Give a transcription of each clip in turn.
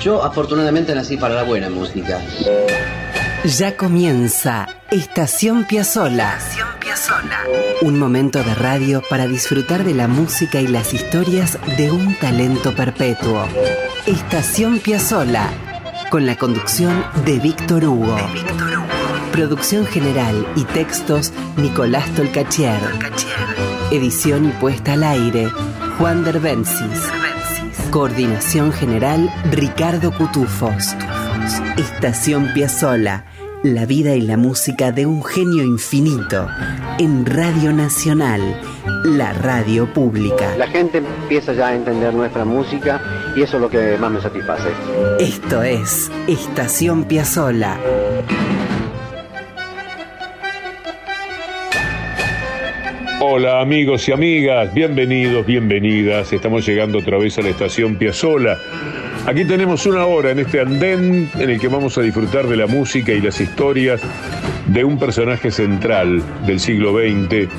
Yo afortunadamente nací para la buena música. Ya comienza Estación Piazzola. Un momento de radio para disfrutar de la música y las historias de un talento perpetuo. Estación Piazzola, con la conducción de Víctor Hugo. Producción general y textos Nicolás Tolcachier. Edición y puesta al aire Juan Derbensis. Coordinación general Ricardo Cutufos. Estación Piazzola. La vida y la música de un genio infinito en Radio Nacional, la radio pública. La gente empieza ya a entender nuestra música y eso es lo que más me satisface. Esto es Estación Piazzola. Hola amigos y amigas, bienvenidos, bienvenidas. Estamos llegando otra vez a la estación Piazzola. Aquí tenemos una hora en este andén en el que vamos a disfrutar de la música y las historias de un personaje central del siglo XX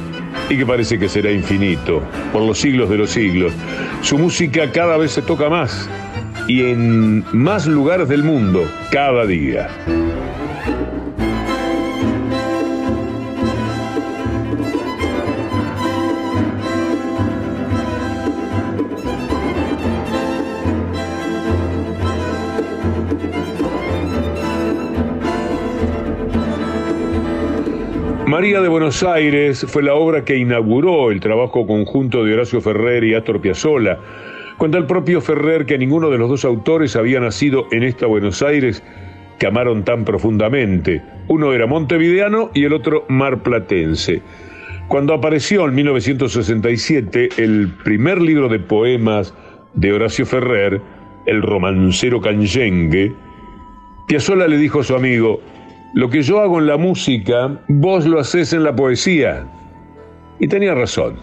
y que parece que será infinito por los siglos de los siglos. Su música cada vez se toca más y en más lugares del mundo cada día. María de Buenos Aires fue la obra que inauguró el trabajo conjunto de Horacio Ferrer y Astor Piazzolla. Cuenta el propio Ferrer que ninguno de los dos autores había nacido en esta Buenos Aires que amaron tan profundamente. Uno era montevideano y el otro marplatense. Cuando apareció en 1967 el primer libro de poemas de Horacio Ferrer, El romancero canyengue, Piazzolla le dijo a su amigo, lo que yo hago en la música, vos lo haces en la poesía. Y tenía razón.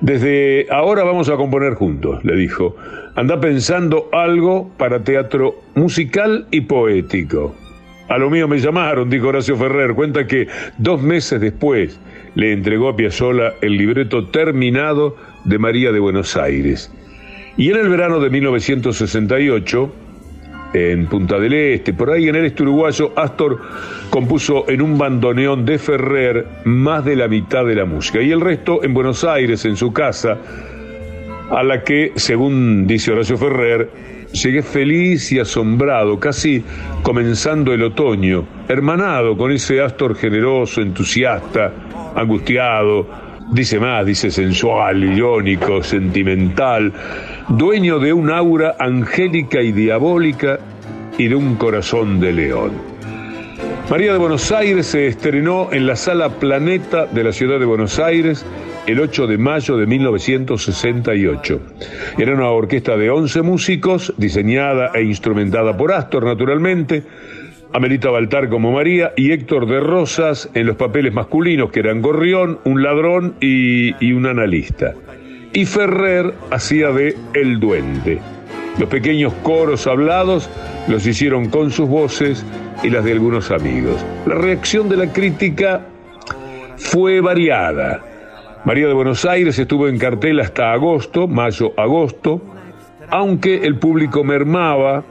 Desde ahora vamos a componer juntos, le dijo. Anda pensando algo para teatro musical y poético. A lo mío me llamaron, dijo Horacio Ferrer. Cuenta que dos meses después le entregó a Piazzolla el libreto terminado de María de Buenos Aires. Y en el verano de 1968, en Punta del Este, por ahí en el este uruguayo, Astor compuso en un bandoneón de Ferrer más de la mitad de la música. Y el resto en Buenos Aires, en su casa, a la que, según dice Horacio Ferrer, llegué feliz y asombrado, casi comenzando el otoño, hermanado con ese Astor generoso, entusiasta, angustiado, dice más, dice sensual, irónico, sentimental, dueño de un aura angélica y diabólica y de un corazón de león. María de Buenos Aires se estrenó en la Sala Planeta de la ciudad de Buenos Aires el 8 de mayo de 1968. Era una orquesta de 11 músicos, diseñada e instrumentada por Astor, naturalmente, Amelita Baltar como María y Héctor de Rosas en los papeles masculinos, que eran Gorrión, un ladrón y, y un analista. Y Ferrer hacía de El Duende. Los pequeños coros hablados los hicieron con sus voces y las de algunos amigos. La reacción de la crítica fue variada. María de Buenos Aires estuvo en cartel hasta agosto, mayo-agosto, aunque el público mermaba,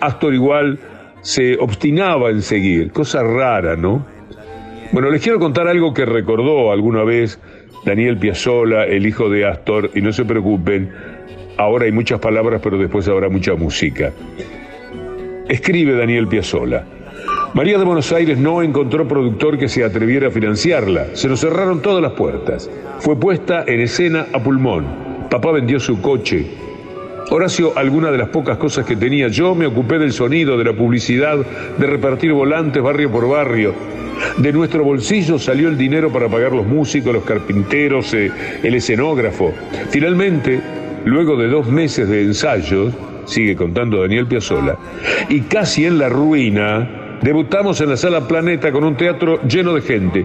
Astor igual se obstinaba en seguir, cosa rara, ¿no? Bueno, les quiero contar algo que recordó alguna vez Daniel Piazzola, el hijo de Astor, y no se preocupen, ahora hay muchas palabras, pero después habrá mucha música. Escribe Daniel Piazzola. María de Buenos Aires no encontró productor que se atreviera a financiarla. Se nos cerraron todas las puertas. Fue puesta en escena a pulmón. Papá vendió su coche. Horacio, alguna de las pocas cosas que tenía. Yo me ocupé del sonido, de la publicidad, de repartir volantes barrio por barrio. De nuestro bolsillo salió el dinero para pagar los músicos, los carpinteros, eh, el escenógrafo. Finalmente, luego de dos meses de ensayos, sigue contando Daniel Piazzola, y casi en la ruina, debutamos en la Sala Planeta con un teatro lleno de gente,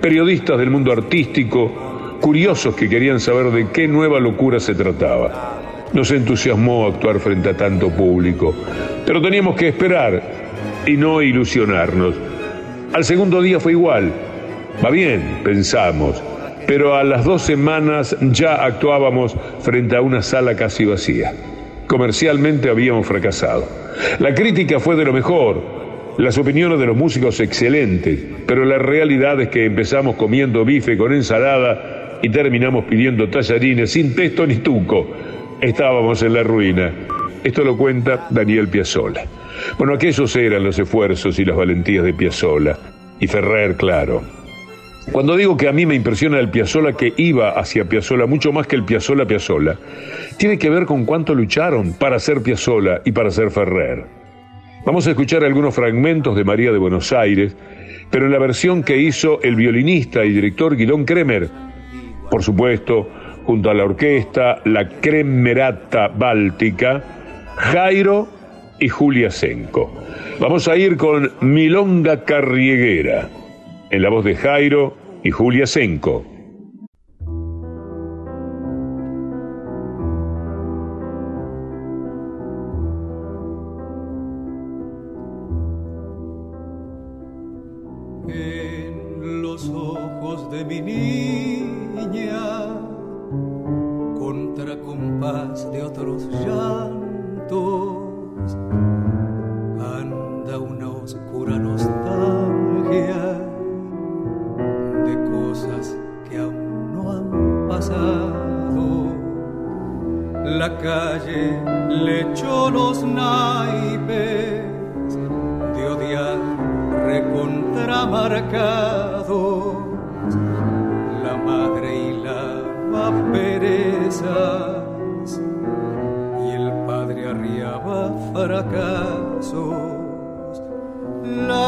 periodistas del mundo artístico, curiosos que querían saber de qué nueva locura se trataba. Nos entusiasmó actuar frente a tanto público, pero teníamos que esperar y no ilusionarnos. Al segundo día fue igual. Va bien, pensamos, pero a las dos semanas ya actuábamos frente a una sala casi vacía. Comercialmente habíamos fracasado. La crítica fue de lo mejor, las opiniones de los músicos excelentes, pero la realidad es que empezamos comiendo bife con ensalada y terminamos pidiendo tallarines sin pesto ni tuco. Estábamos en la ruina. Esto lo cuenta Daniel Piazzolla. Bueno, aquellos eran los esfuerzos y las valentías de Piazzolla. Y Ferrer, claro. Cuando digo que a mí me impresiona el Piazzolla que iba hacia Piazzolla mucho más que el Piazzolla Piazzolla, tiene que ver con cuánto lucharon para ser Piazzolla y para ser Ferrer. Vamos a escuchar algunos fragmentos de María de Buenos Aires, pero en la versión que hizo el violinista y director Guilón Kremer, por supuesto, junto a la orquesta, la Cremerata Báltica, Jairo y Julia Senco. Vamos a ir con Milonga Carrieguera, en la voz de Jairo y Julia Senco.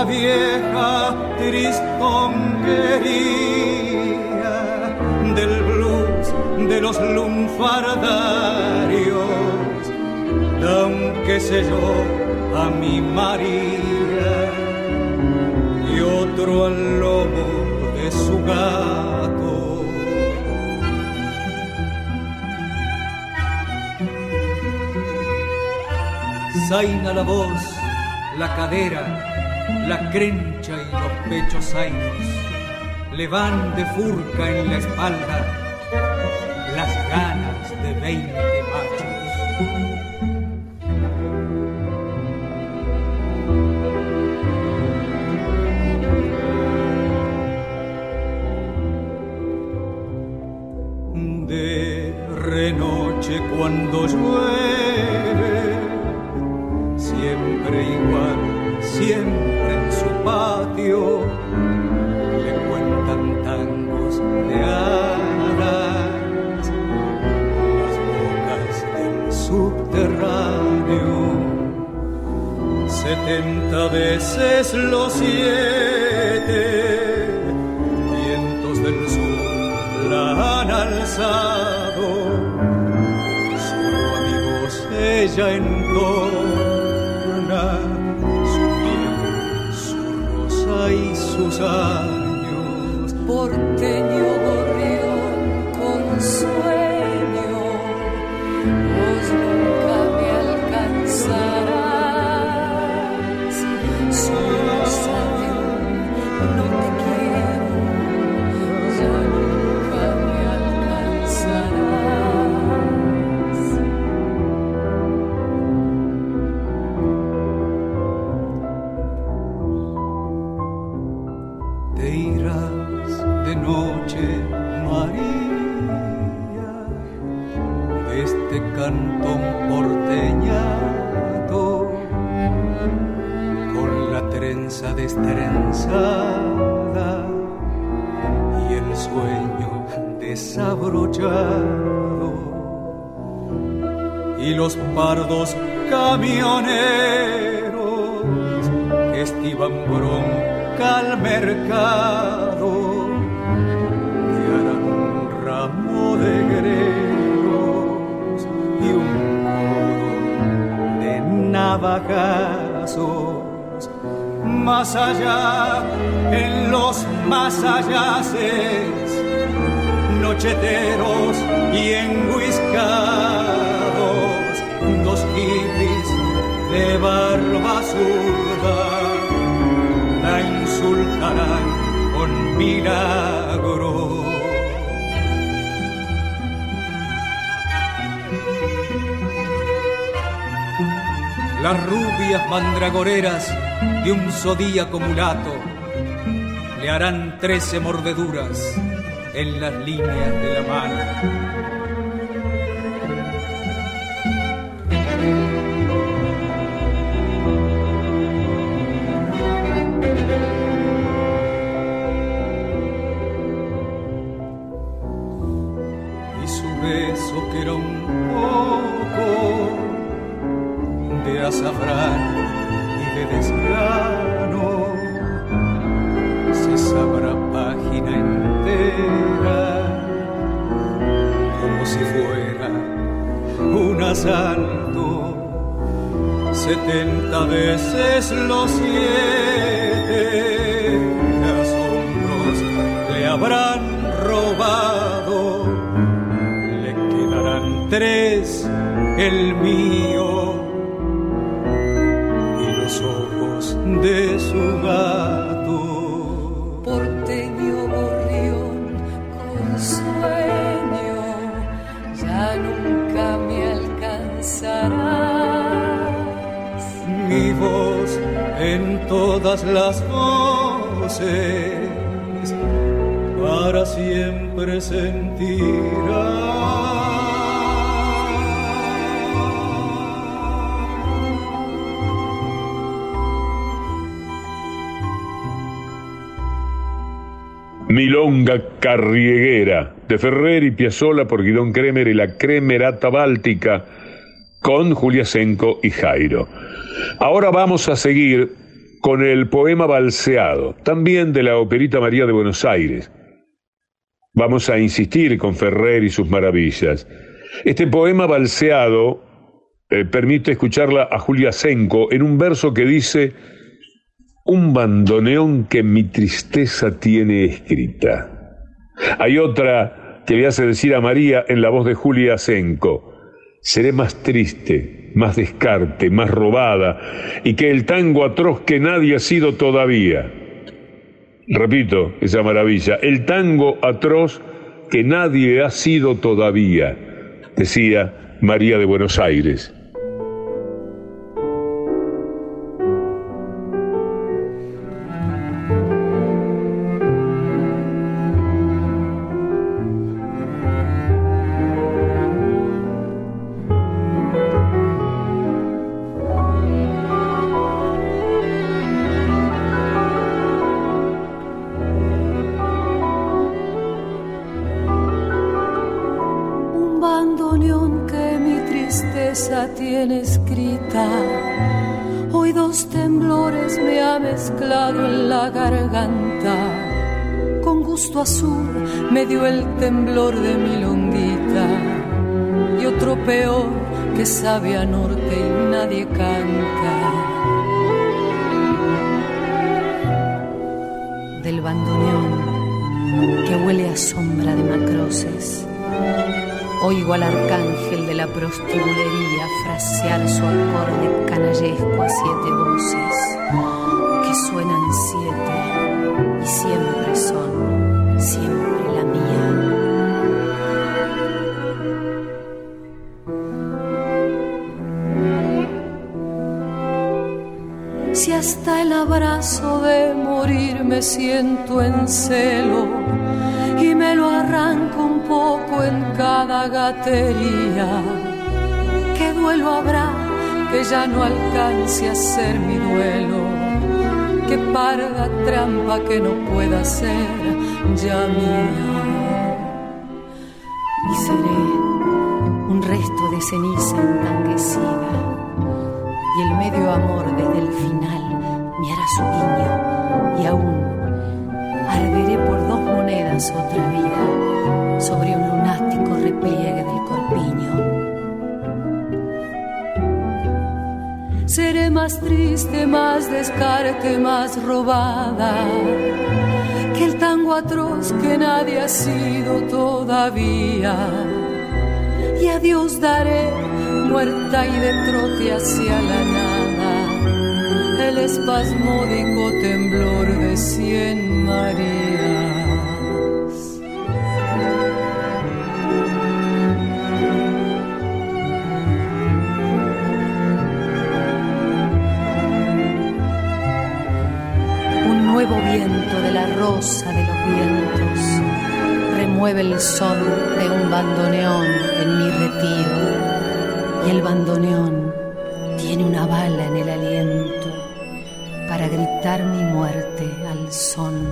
Vieja tristonguería del blues de los lunfardarios da un qué sé yo a mi María y otro al lobo de su gato. Zaina la voz, la cadera, la crencha y los pechos zainos, le van de furca en la espalda. Las ganas de veinte zodíaco mulato le harán trece mordeduras en las líneas de la mano. Carrieguera, de Ferrer y Piazzolla por Guidón Kremer y la Cremerata Báltica, con Julia Senco y Jairo. Ahora vamos a seguir con el poema Balseado, también de la Operita María de Buenos Aires. Vamos a insistir con Ferrer y sus maravillas. Este poema balseado eh, permite escucharla a Julia Senco en un verso que dice un bandoneón que mi tristeza tiene escrita. Hay otra que le hace decir a María en la voz de Julia Senco, seré más triste, más descarte, más robada, y que el tango atroz que nadie ha sido todavía. Repito esa maravilla, el tango atroz que nadie ha sido todavía, decía María de Buenos Aires. Prostibulería frasear su acorde canallesco a siete voces, que suenan siete y siempre son, siempre la mía. Si hasta el abrazo de morir me siento en celo y me lo arranco un poco en cada gatería, ¿qué duelo habrá que ya no alcance a ser mi duelo? Que parda trampa que no pueda ser ya mía. Y seré un resto de ceniza entanguecida y el medio amor desde el final me hará su guiño y aún arderé por dos monedas otra vida sobre un lunático repliegue más triste, más descarte, más robada que el tango atroz que nadie ha sido todavía. Y a Dios daré muerta y de trote hacia la nada el espasmódico temblor de cien Marías. El son de un bandoneón en mi retiro y el bandoneón tiene una bala en el aliento para gritar mi muerte al son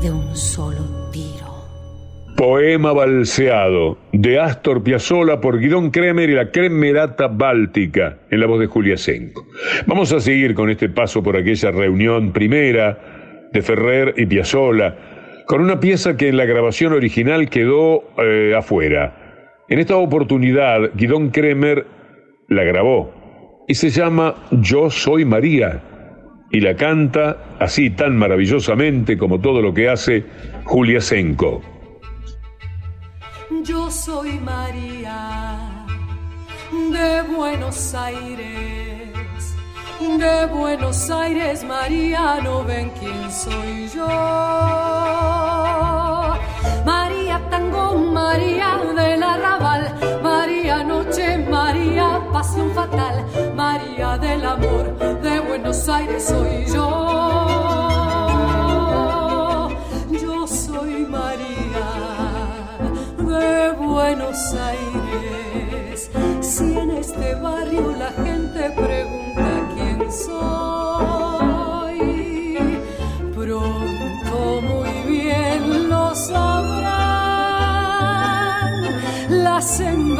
de un solo tiro. Poema balseado de Astor Piazzolla por Guidón Kremer y la Cremerata Báltica en la voz de Julia Senco. Vamos a seguir con este paso por aquella reunión primera de Ferrer y Piazzolla con una pieza que en la grabación original quedó eh, afuera. En esta oportunidad Guidón Kremer la grabó y se llama Yo soy María y la canta así tan maravillosamente como todo lo que hace Julia Senco. Yo soy María de Buenos Aires, de Buenos Aires, María, no ven quién soy yo. María Tango, María del Arrabal, María Noche, María Pasión Fatal, María del Amor, de Buenos Aires soy yo. Yo soy María de Buenos Aires.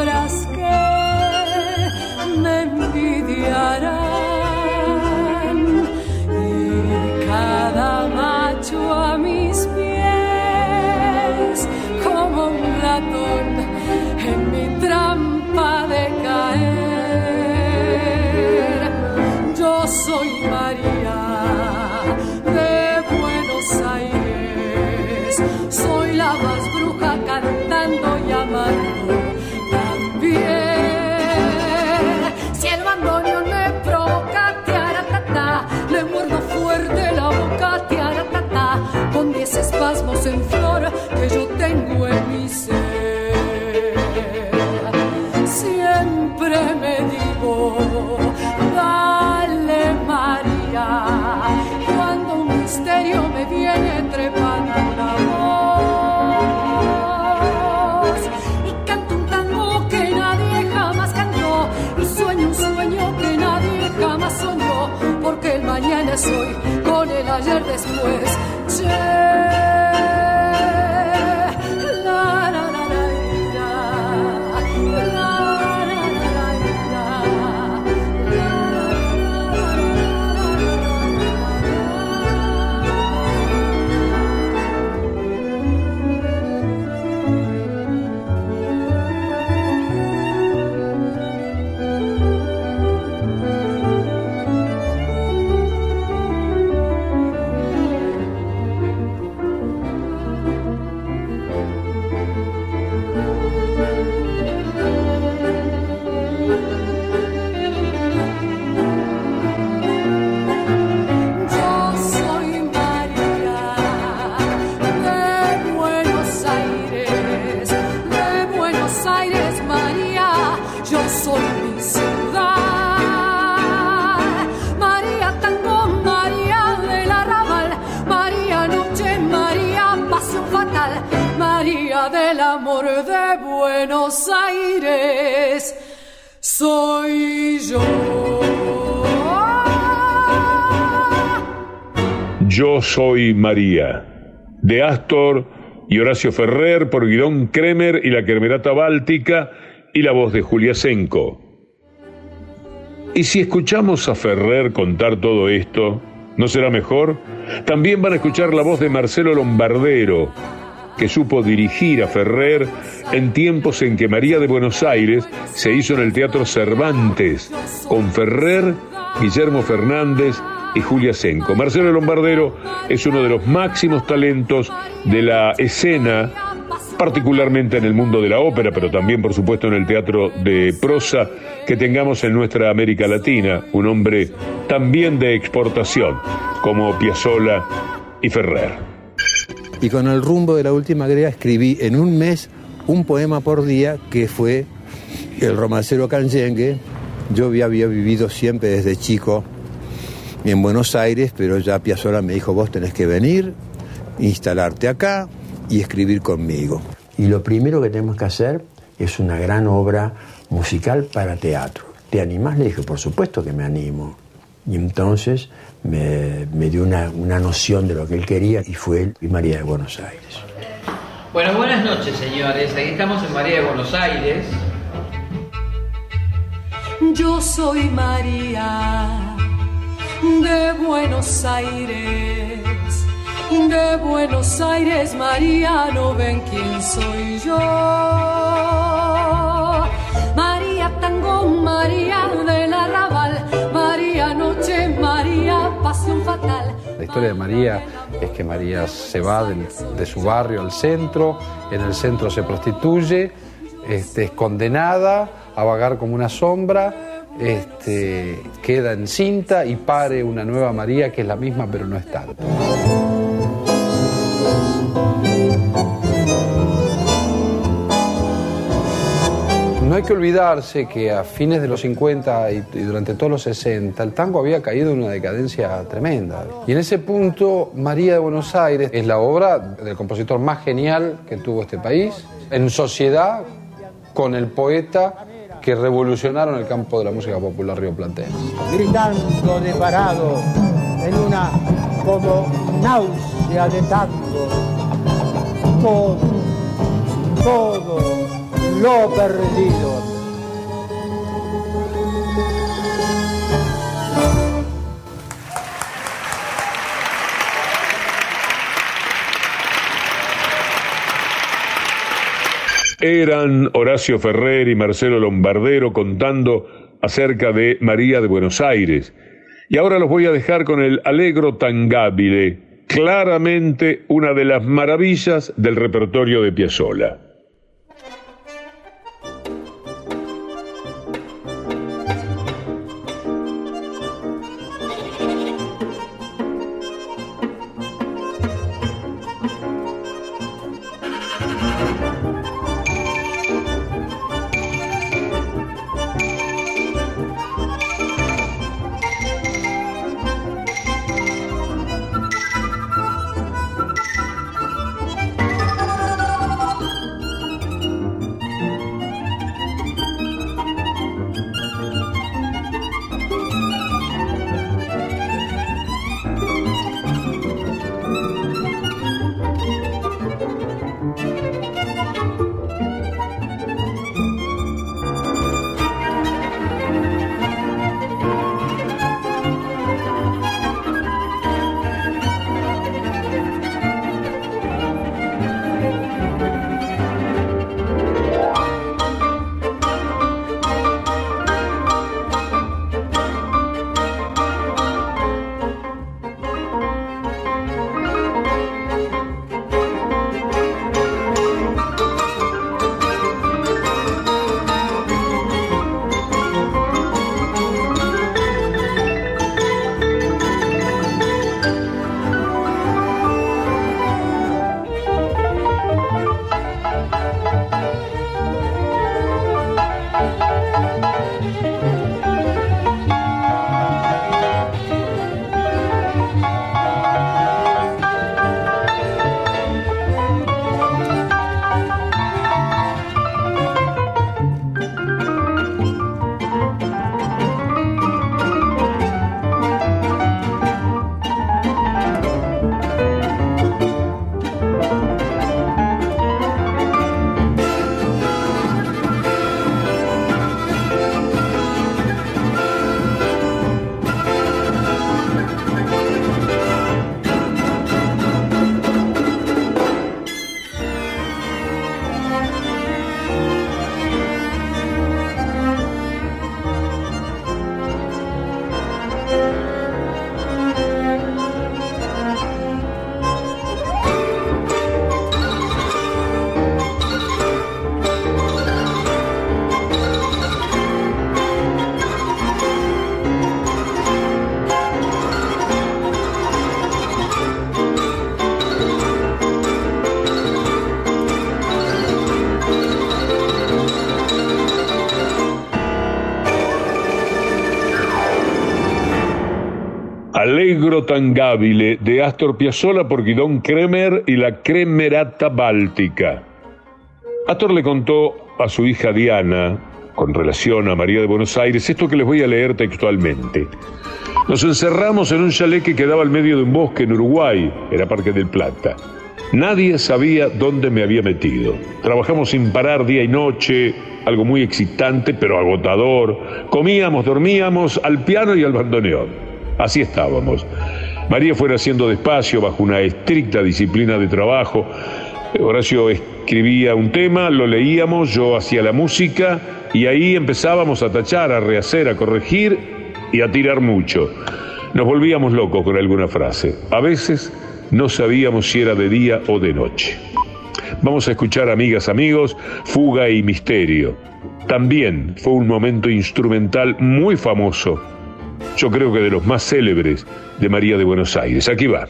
abrazo. Buenos Aires, soy yo. Yo soy María, de Astor y Horacio Ferrer por Guidón Kremer y la Cremerata Báltica y la voz de Julia Senco. Y si escuchamos a Ferrer contar todo esto, ¿no será mejor? También van a escuchar la voz de Marcelo Lombardero, que supo dirigir a Ferrer en tiempos en que María de Buenos Aires se hizo en el Teatro Cervantes, con Ferrer, Guillermo Fernández y Julia Senco. Marcelo Lombardero es uno de los máximos talentos de la escena, particularmente en el mundo de la ópera, pero también, por supuesto, en el teatro de prosa que tengamos en nuestra América Latina, un hombre también de exportación, como Piazzolla y Ferrer. Y con el rumbo de la última grega escribí en un mes un poema por día que fue El romancero canyengue. Yo había, había vivido siempre desde chico en Buenos Aires, pero ya Piazzolla me dijo, vos tenés que venir, instalarte acá y escribir conmigo. Y lo primero que tenemos que hacer es una gran obra musical para teatro. ¿Te animás? Le dije, por supuesto que me animo. Y entonces me, dio una, una, noción de lo que él quería y fue él y María de Buenos Aires. Bueno, buenas noches señores. Aquí estamos en María de Buenos Aires. Yo soy María de Buenos Aires. De Buenos Aires, María, no ven quién soy yo. Historia de María es que María se va de su barrio al centro, en el centro se prostituye, este, es condenada a vagar como una sombra, este, queda encinta y pare una nueva María que es la misma pero no es tanto. No hay que olvidarse que a fines de los 50 y, durante todos los 60 el tango había caído en una decadencia tremenda. Y en ese punto María de Buenos Aires es la obra del compositor más genial que tuvo este país, en sociedad con el poeta que revolucionaron el campo de la música popular rioplatense. Gritando de parado en una como náusea de tango, todo, todo lo perdido. Eran Horacio Ferrer y Marcelo Lombardero contando acerca de María de Buenos Aires. Y ahora los voy a dejar con el Alegro Tangabile, claramente una de las maravillas del repertorio de Piazzolla. Allegro de Astor Piazzolla por Guidón Kremer y la Cremerata Báltica. Astor le contó a su hija Diana, con relación a María de Buenos Aires, esto que les voy a leer textualmente. Nos encerramos en un chalet que quedaba al medio de un bosque en Uruguay, era Parque del Plata. Nadie sabía dónde me había metido. Trabajamos sin parar día y noche, algo muy excitante pero agotador. Comíamos, dormíamos al piano y al bandoneón. Así estábamos. María fue haciendo despacio bajo una estricta disciplina de trabajo. Horacio escribía un tema, lo leíamos, yo hacía la música y ahí empezábamos a tachar, a rehacer, a corregir y a tirar mucho. Nos volvíamos locos con alguna frase. A veces no sabíamos si era de día o de noche. Vamos a escuchar, amigas, amigos, Fuga y Misterio. También fue un momento instrumental muy famoso, yo creo que de los más célebres de María de Buenos Aires. Aquí va.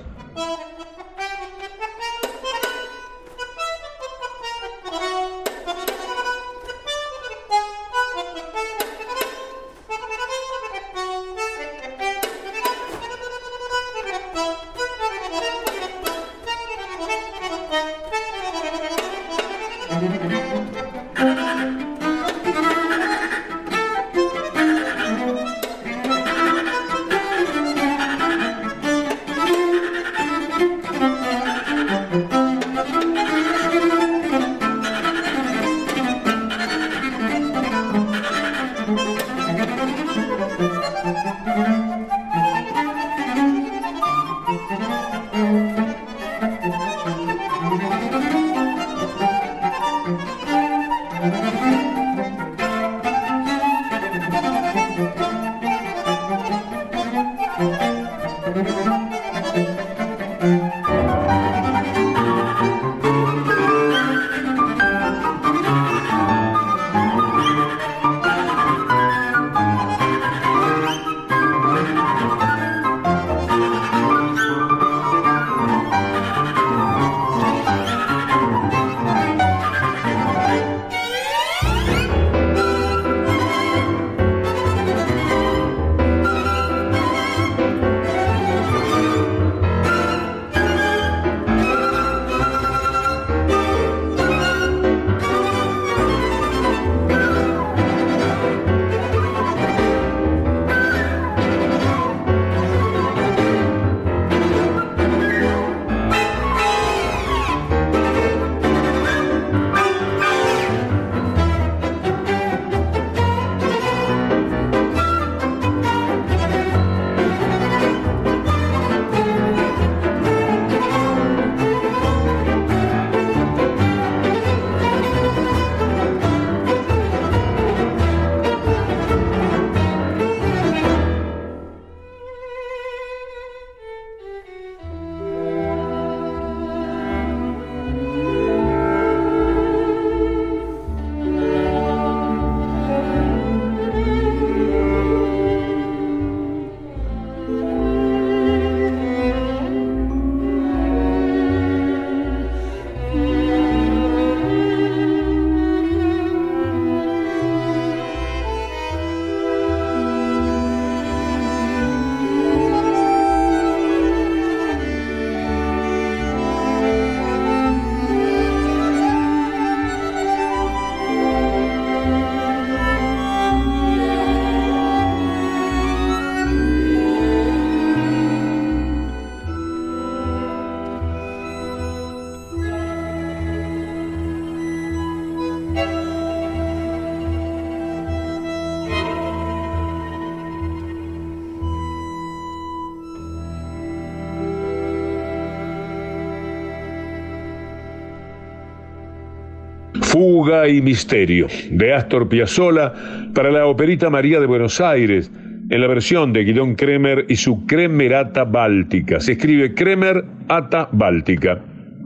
Fuga y Misterio, de Astor Piazzolla, para la operita María de Buenos Aires, en la versión de Guidón Kremer y su Kremerata Báltica. Se escribe Kremer Ata Báltica,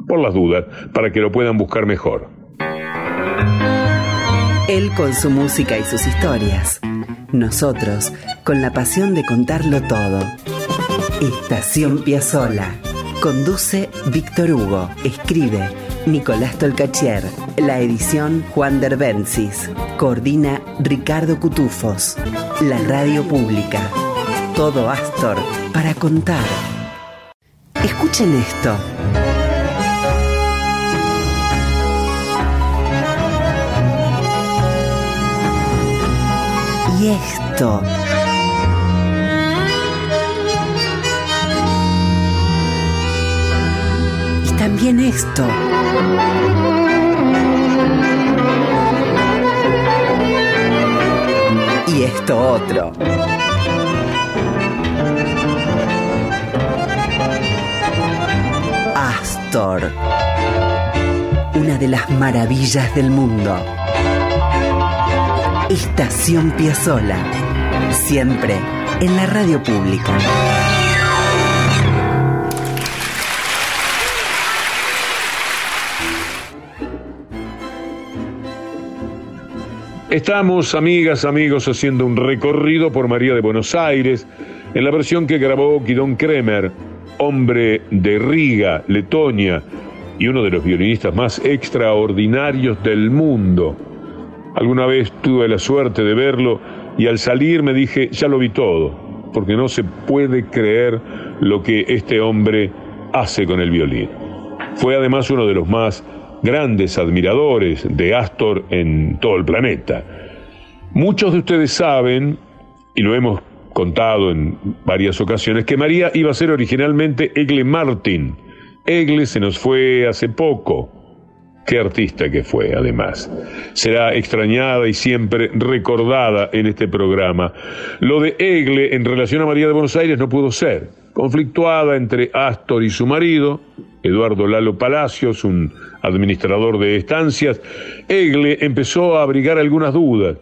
por las dudas, para que lo puedan buscar mejor. Él con su música y sus historias. Nosotros con la pasión de contarlo todo. Estación Piazzola. Conduce Víctor Hugo. Escribe Nicolás Tolcachier. La edición Juan Derbencis. Coordina Ricardo Cutufos. La radio pública. todo Astor para contar. Escuchen esto. Y esto. También esto. Y esto otro. Astor. Una de las maravillas del mundo. Estación Piazzola. Siempre en la radio pública. Estamos, amigas, amigos, haciendo un recorrido por María de Buenos Aires en la versión que grabó Guidón Kremer, hombre de Riga, Letonia, y uno de los violinistas más extraordinarios del mundo. Alguna vez tuve la suerte de verlo y al salir me dije, ya lo vi todo, porque no se puede creer lo que este hombre hace con el violín. Fue además uno de los más grandes admiradores de Astor en todo el planeta. Muchos de ustedes saben, y lo hemos contado en varias ocasiones, que María iba a ser originalmente Egle Martin. Egle se nos fue hace poco. Qué artista que fue, además. Será extrañada y siempre recordada en este programa. Lo de Egle en relación a María de Buenos Aires no pudo ser. Conflictuada entre Astor y su marido, Eduardo Lalo Palacios, un administrador de estancias, Egle empezó a abrigar algunas dudas.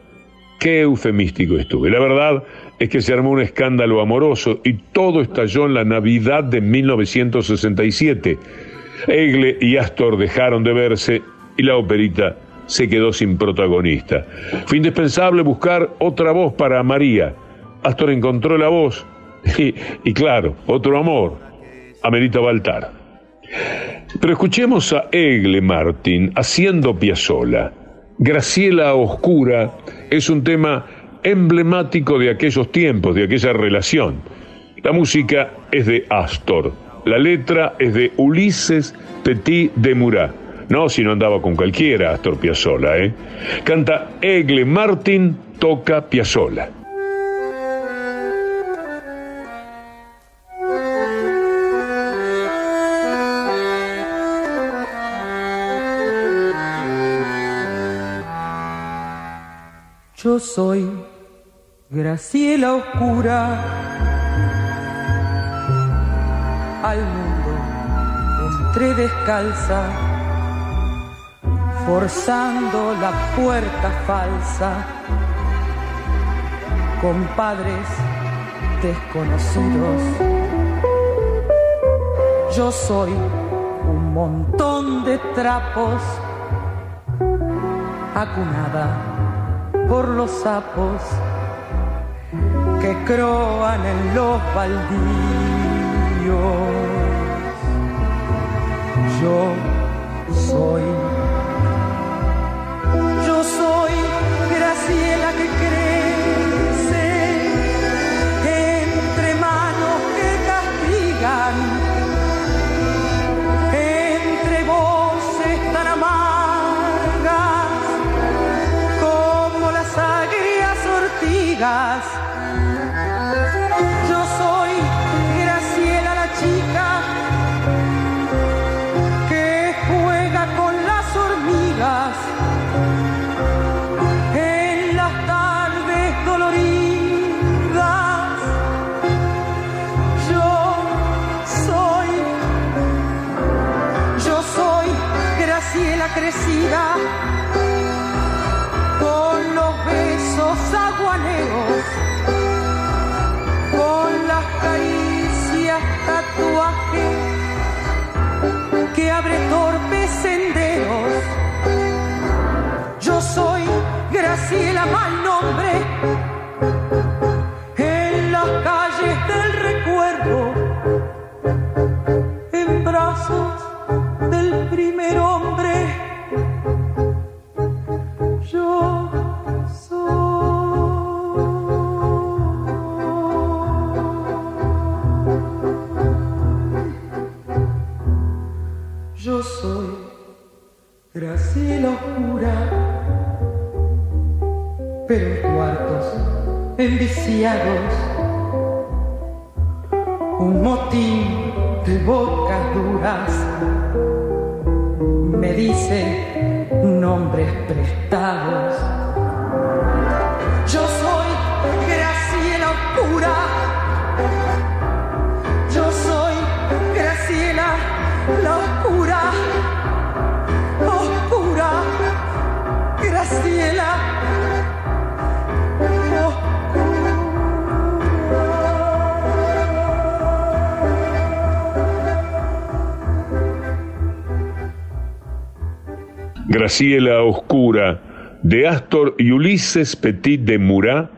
Qué eufemístico estuve. La verdad es que se armó un escándalo amoroso y todo estalló en la Navidad de 1967. Egle y Astor dejaron de verse y la operita se quedó sin protagonista. Fue indispensable buscar otra voz para María. Astor encontró la voz y, claro, otro amor, Amerita Baltar. Pero escuchemos a Egle Martin haciendo Piazzola. Graciela Oscura es un tema emblemático de aquellos tiempos, de aquella relación. La música es de Astor, la letra es de Ulises Petit de Murat. No, si no andaba con cualquiera, Astor Piazzolla, ¿eh? Canta Egle Martin, toca Piazzolla. Yo soy Graciela Oscura, al mundo entré descalza, forzando la puerta falsa, con padres desconocidos. Yo soy un montón de trapos, acunada por los sapos que croan en los baldíos. Yo soy, digas lagos Graciela Oscura, de Astor y Ulises Petit de Murat,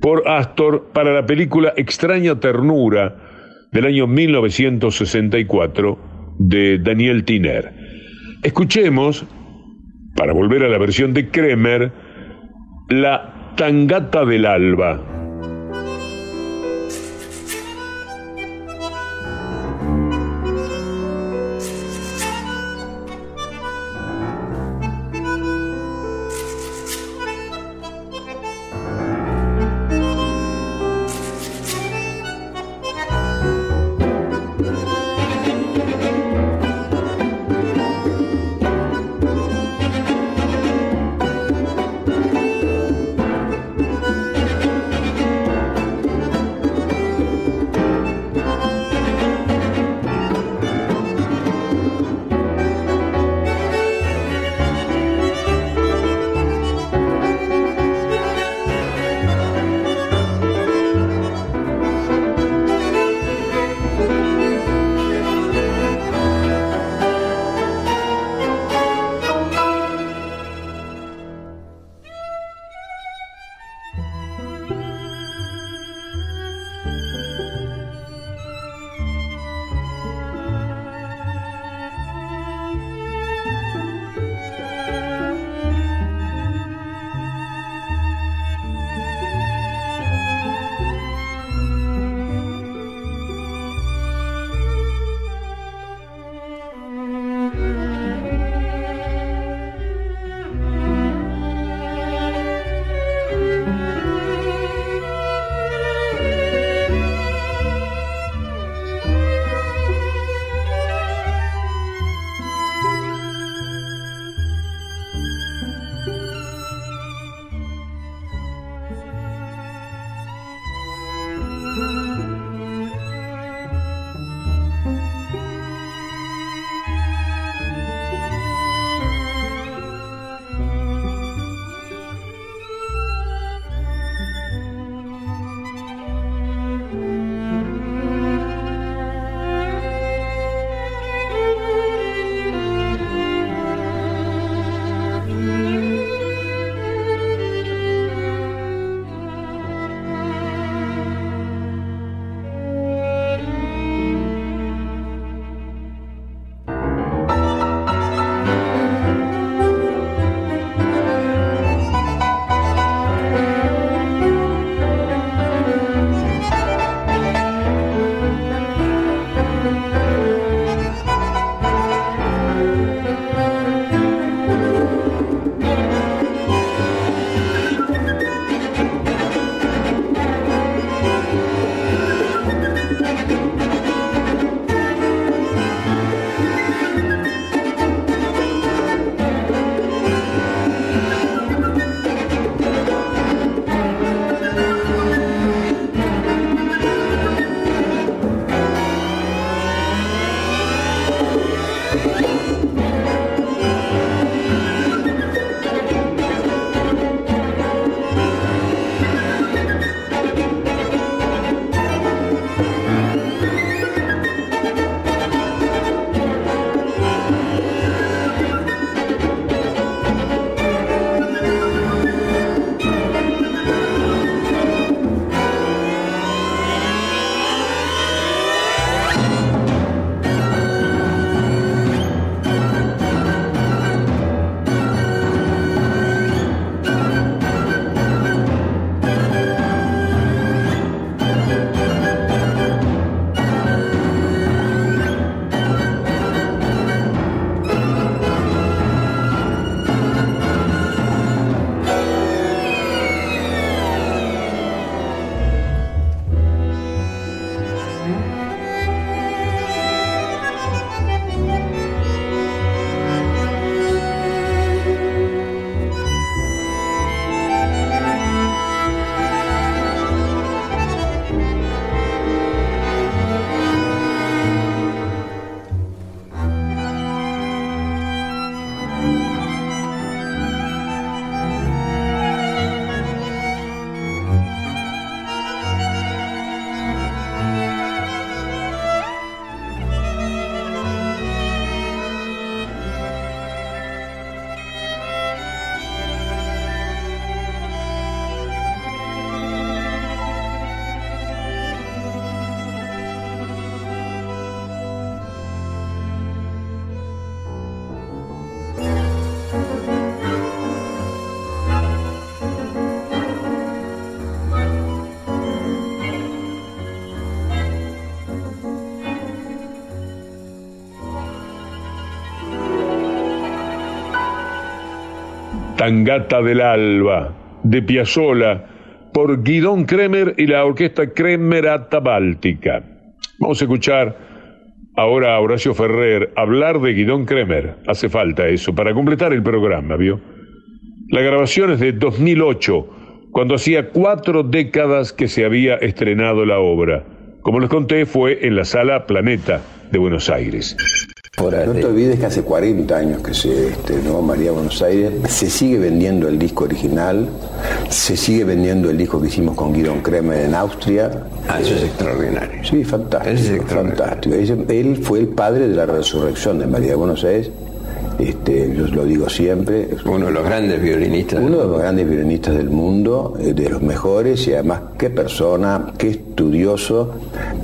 por Astor para la película Extraña Ternura del año 1964 de Daniel Tiner. Escuchemos para volver a la versión de Kremer, la Tangata del Alba. Tangata del Alba, de Piazzola, por Guidón Kremer y la orquesta Kremerata Báltica. Vamos a escuchar ahora a Horacio Ferrer hablar de Guidón Kremer. Hace falta eso para completar el programa, ¿vio? La grabación es de 2008, cuando hacía cuatro décadas que se había estrenado la obra. Como les conté, fue en la sala Planeta de Buenos Aires. No te olvides que hace 40 años que se estrenó María Buenos Aires, se sigue vendiendo el disco original, se sigue vendiendo el disco que hicimos con Guidon Kremer en Austria. Ah, eso es extraordinario. Sí, fantástico. fantástico. Él fue el padre de la resurrección de María Buenos Aires este, yo lo digo siempre. Uno de los grandes violinistas. Uno de los grandes violinistas del mundo, eh, de los mejores, y además qué persona, qué estudioso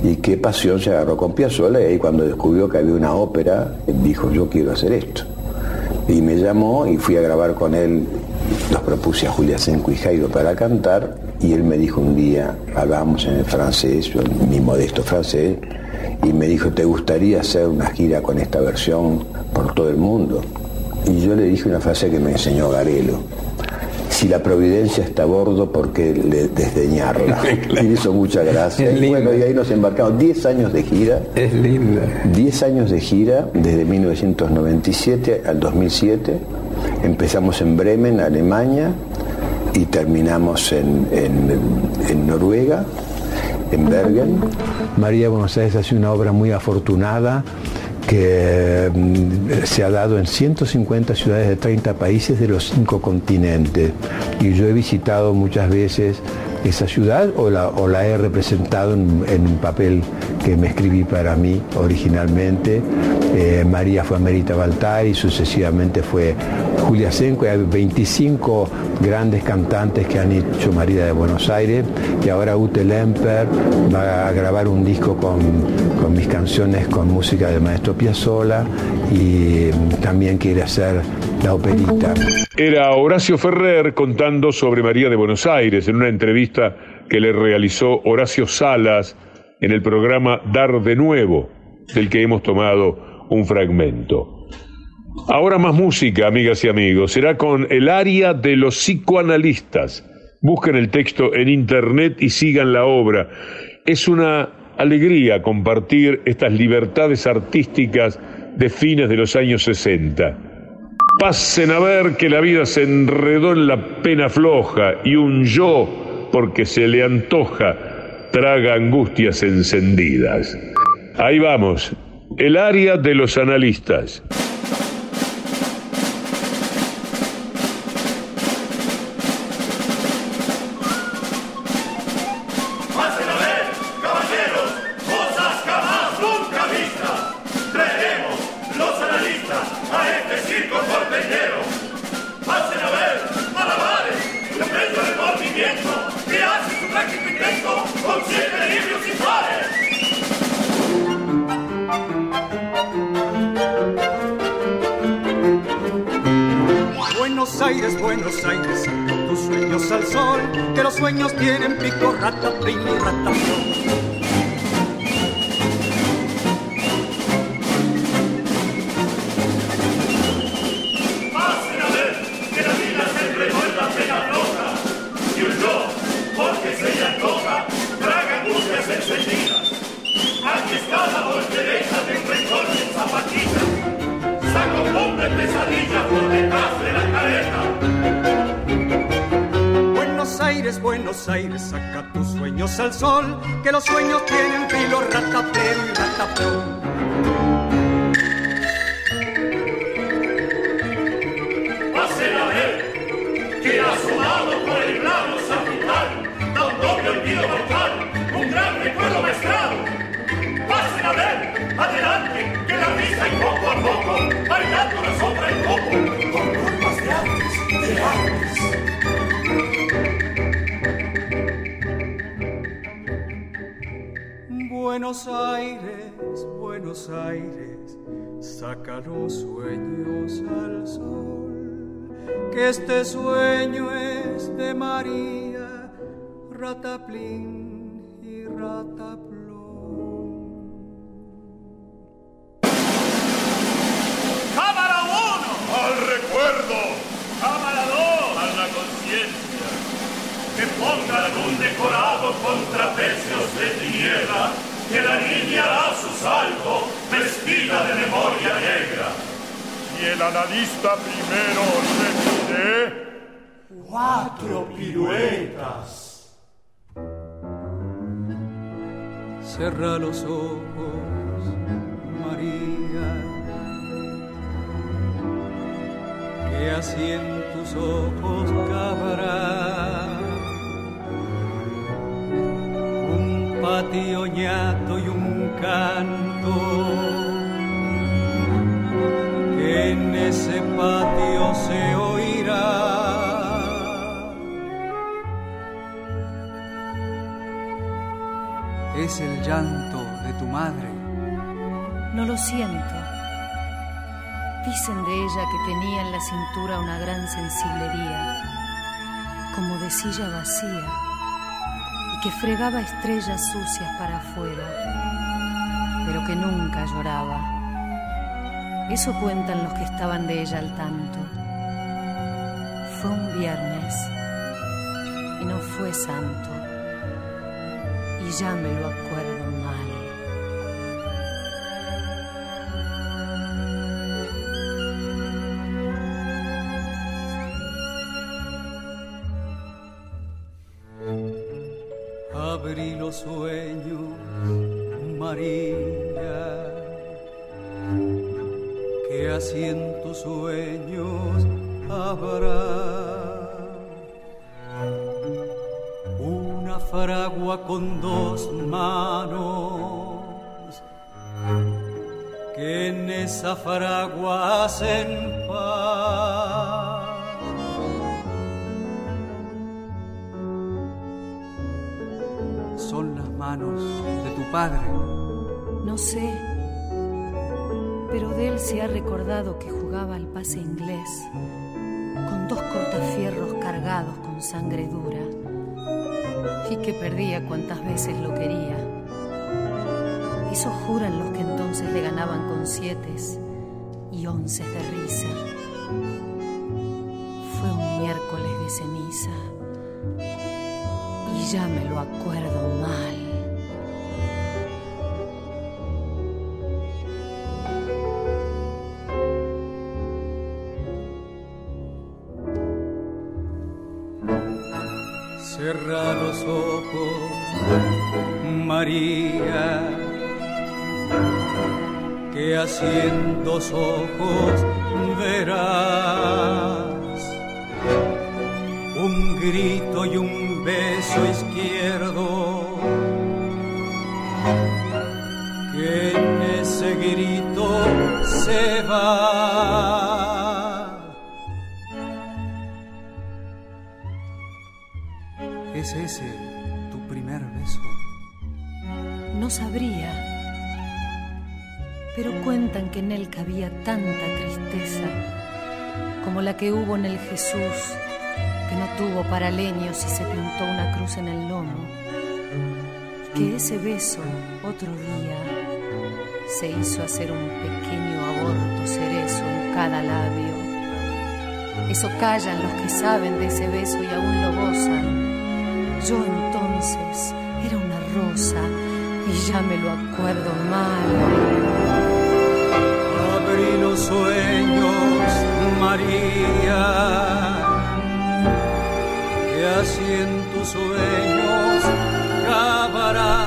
y qué pasión se agarró con Piazzolla. Y ahí cuando descubrió que había una ópera, dijo, yo quiero hacer esto. Y me llamó y fui a grabar con él, los propuse a Julia Senco y Jairo para cantar, y él me dijo un día, hablábamos en el francés, mi modesto francés, y me dijo, ¿te gustaría hacer una gira con esta versión por todo el mundo? Y yo le dije una frase que me enseñó Garelo. Si la providencia está a bordo, ¿por qué desdeñarla? y hizo muchas gracias. Y bueno, y ahí nos embarcamos. Diez años de gira. Es linda. Diez años de gira, desde 1997 al 2007. Empezamos en Bremen, Alemania, y terminamos en, en Noruega en Bergen. María Buenos Aires ha sido una obra muy afortunada que mm, se ha dado en 150 ciudades de 30 países de los cinco continentes. Y yo he visitado muchas veces esa ciudad o la, he representado en, un papel que me escribí para mí originalmente. Eh, María fue Merita Baltari, sucesivamente fue Julia Senco, hay 25 grandes cantantes que han hecho María de Buenos Aires y ahora Ute Lemper va a grabar un disco con, mis canciones con música del maestro Piazzolla y también quiere hacer la operita. Era Horacio Ferrer contando sobre María de Buenos Aires en una entrevista que le realizó Horacio Salas en el programa Dar de Nuevo, del que hemos tomado un fragmento. Ahora más música, amigas y amigos, será con el área de los psicoanalistas. Busquen el texto en internet y sigan la obra. Es una alegría compartir estas libertades artísticas de fines de los años 60. Pasen a ver que la vida se enredó en la pena floja y un yo, porque se le antoja, traga angustias encendidas. Ahí vamos, el área de los analistas. Buenos Aires, Buenos Aires, saca los sueños al sol, que este sueño es de María, Rataplín y Rataplón. El analista primero repite cuatro piruetas. Cerra los ojos, María, que así en tus ojos cabrá un patio ñato y un canto en ese patio se oirá. es el llanto de tu madre. No lo siento. Dicen de ella que tenía en la cintura una gran sensiblería, como de silla vacía, y que fregaba estrellas sucias para afuera, pero que nunca lloraba. Eso cuentan los que estaban de ella al tanto. Fue un viernes y no fue santo y ya me lo acuerdo que jugaba al pase inglés con dos cortafierros cargados con sangre dura y que perdía cuantas veces lo quería. Eso juran los que entonces le ganaban con siete y once de risa. Fue un miércoles de ceniza y ya me lo acuerdo mal. Cerra los ojos, María, que haciendo ojos verás un grito y un beso izquierdo, que en ese grito se va. Sabría, pero cuentan que en él cabía tanta tristeza como la que hubo en el Jesús que no tuvo paraleños y se pintó una cruz en el lomo. Que ese beso otro día se hizo hacer un pequeño aborto cerezo en cada labio. Eso callan los que saben de ese beso y aún lo gozan yo entonces era una rosa y ya me lo acuerdo mal. Abrí los sueños, María, que así en tus sueños cavarán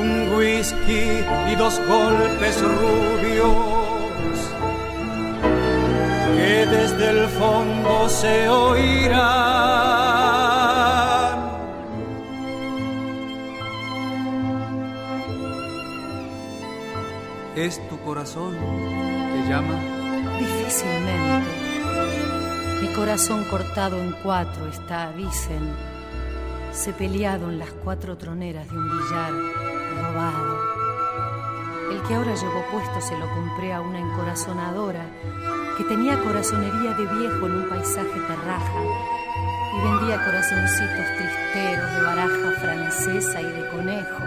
un whisky y dos golpes rubios que desde el fondo se oirán. Llama? Difícilmente. Mi corazón cortado en cuatro está, dicen, peleado en las cuatro troneras de un billar robado. El que ahora llevo puesto se lo compré a una encorazonadora que tenía corazonería de viejo en un paisaje terraja y vendía corazoncitos tristeros de baraja francesa y de conejo,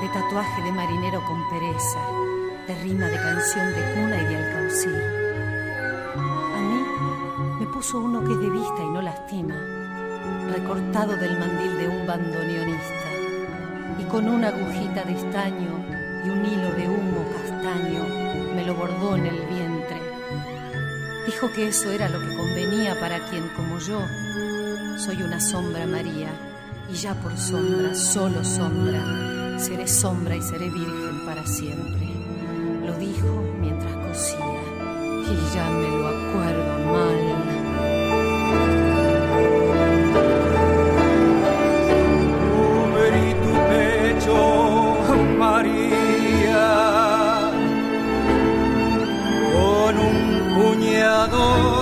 de tatuaje de marinero con pereza, de rima de canción de cuna y de alcaucil. A mí me puso uno que es de vista y no lastima, recortado del mandil de un bandoneonista, y con una agujita de estaño y un hilo de humo castaño me lo bordó en el vientre. Dijo que eso era lo que convenía para quien como yo soy una sombra María, y ya por sombra, solo sombra, seré sombra y seré virgen para siempre. Lo dijo mientras cosía, y ya me lo acuerdo mal.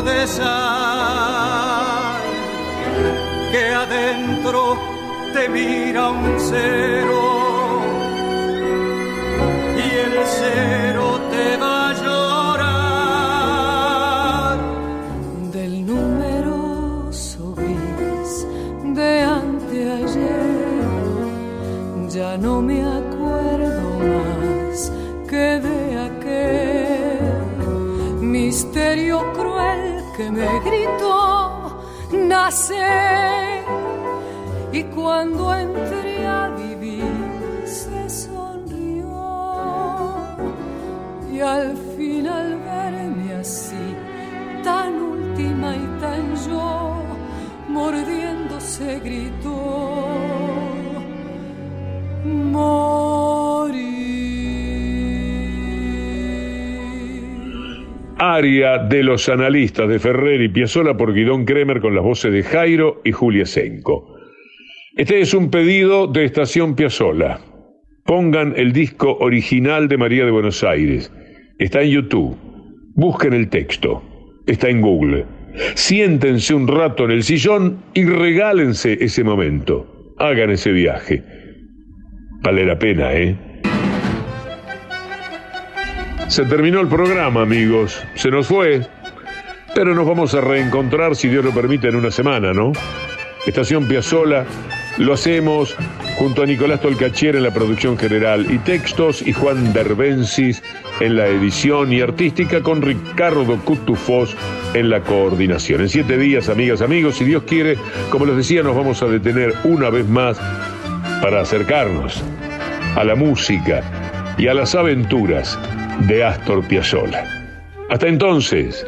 de sal que adentro te mira un cero acuerdo más que de aquel misterio que me gritó, nace. Y cuando entré a vivir, se sonrió. Y al final verme así, tan última y tan yo, mordiéndose gritó. Aria de los analistas de Ferrer y Piazzolla por Guidón Kremer con las voces de Jairo y Julia Senco. Este es un pedido de Estación Piazzolla. Pongan el disco original de María de Buenos Aires. Está en YouTube. Busquen el texto. Está en Google. Siéntense un rato en el sillón y regálense ese momento. Hagan ese viaje. Vale la pena, ¿eh? Se terminó el programa, amigos. Se nos fue. Pero nos vamos a reencontrar, si Dios lo permite, en una semana, ¿no? Estación Piazzola. Lo hacemos junto a Nicolás Tolcachier en la producción general y textos y Juan Derbensis en la edición y artística con Ricardo Cutufós en la coordinación. En siete días, amigas, amigos, si Dios quiere, como les decía, nos vamos a detener una vez más para acercarnos a la música y a las aventuras de Astor Piazzolla. Hasta entonces.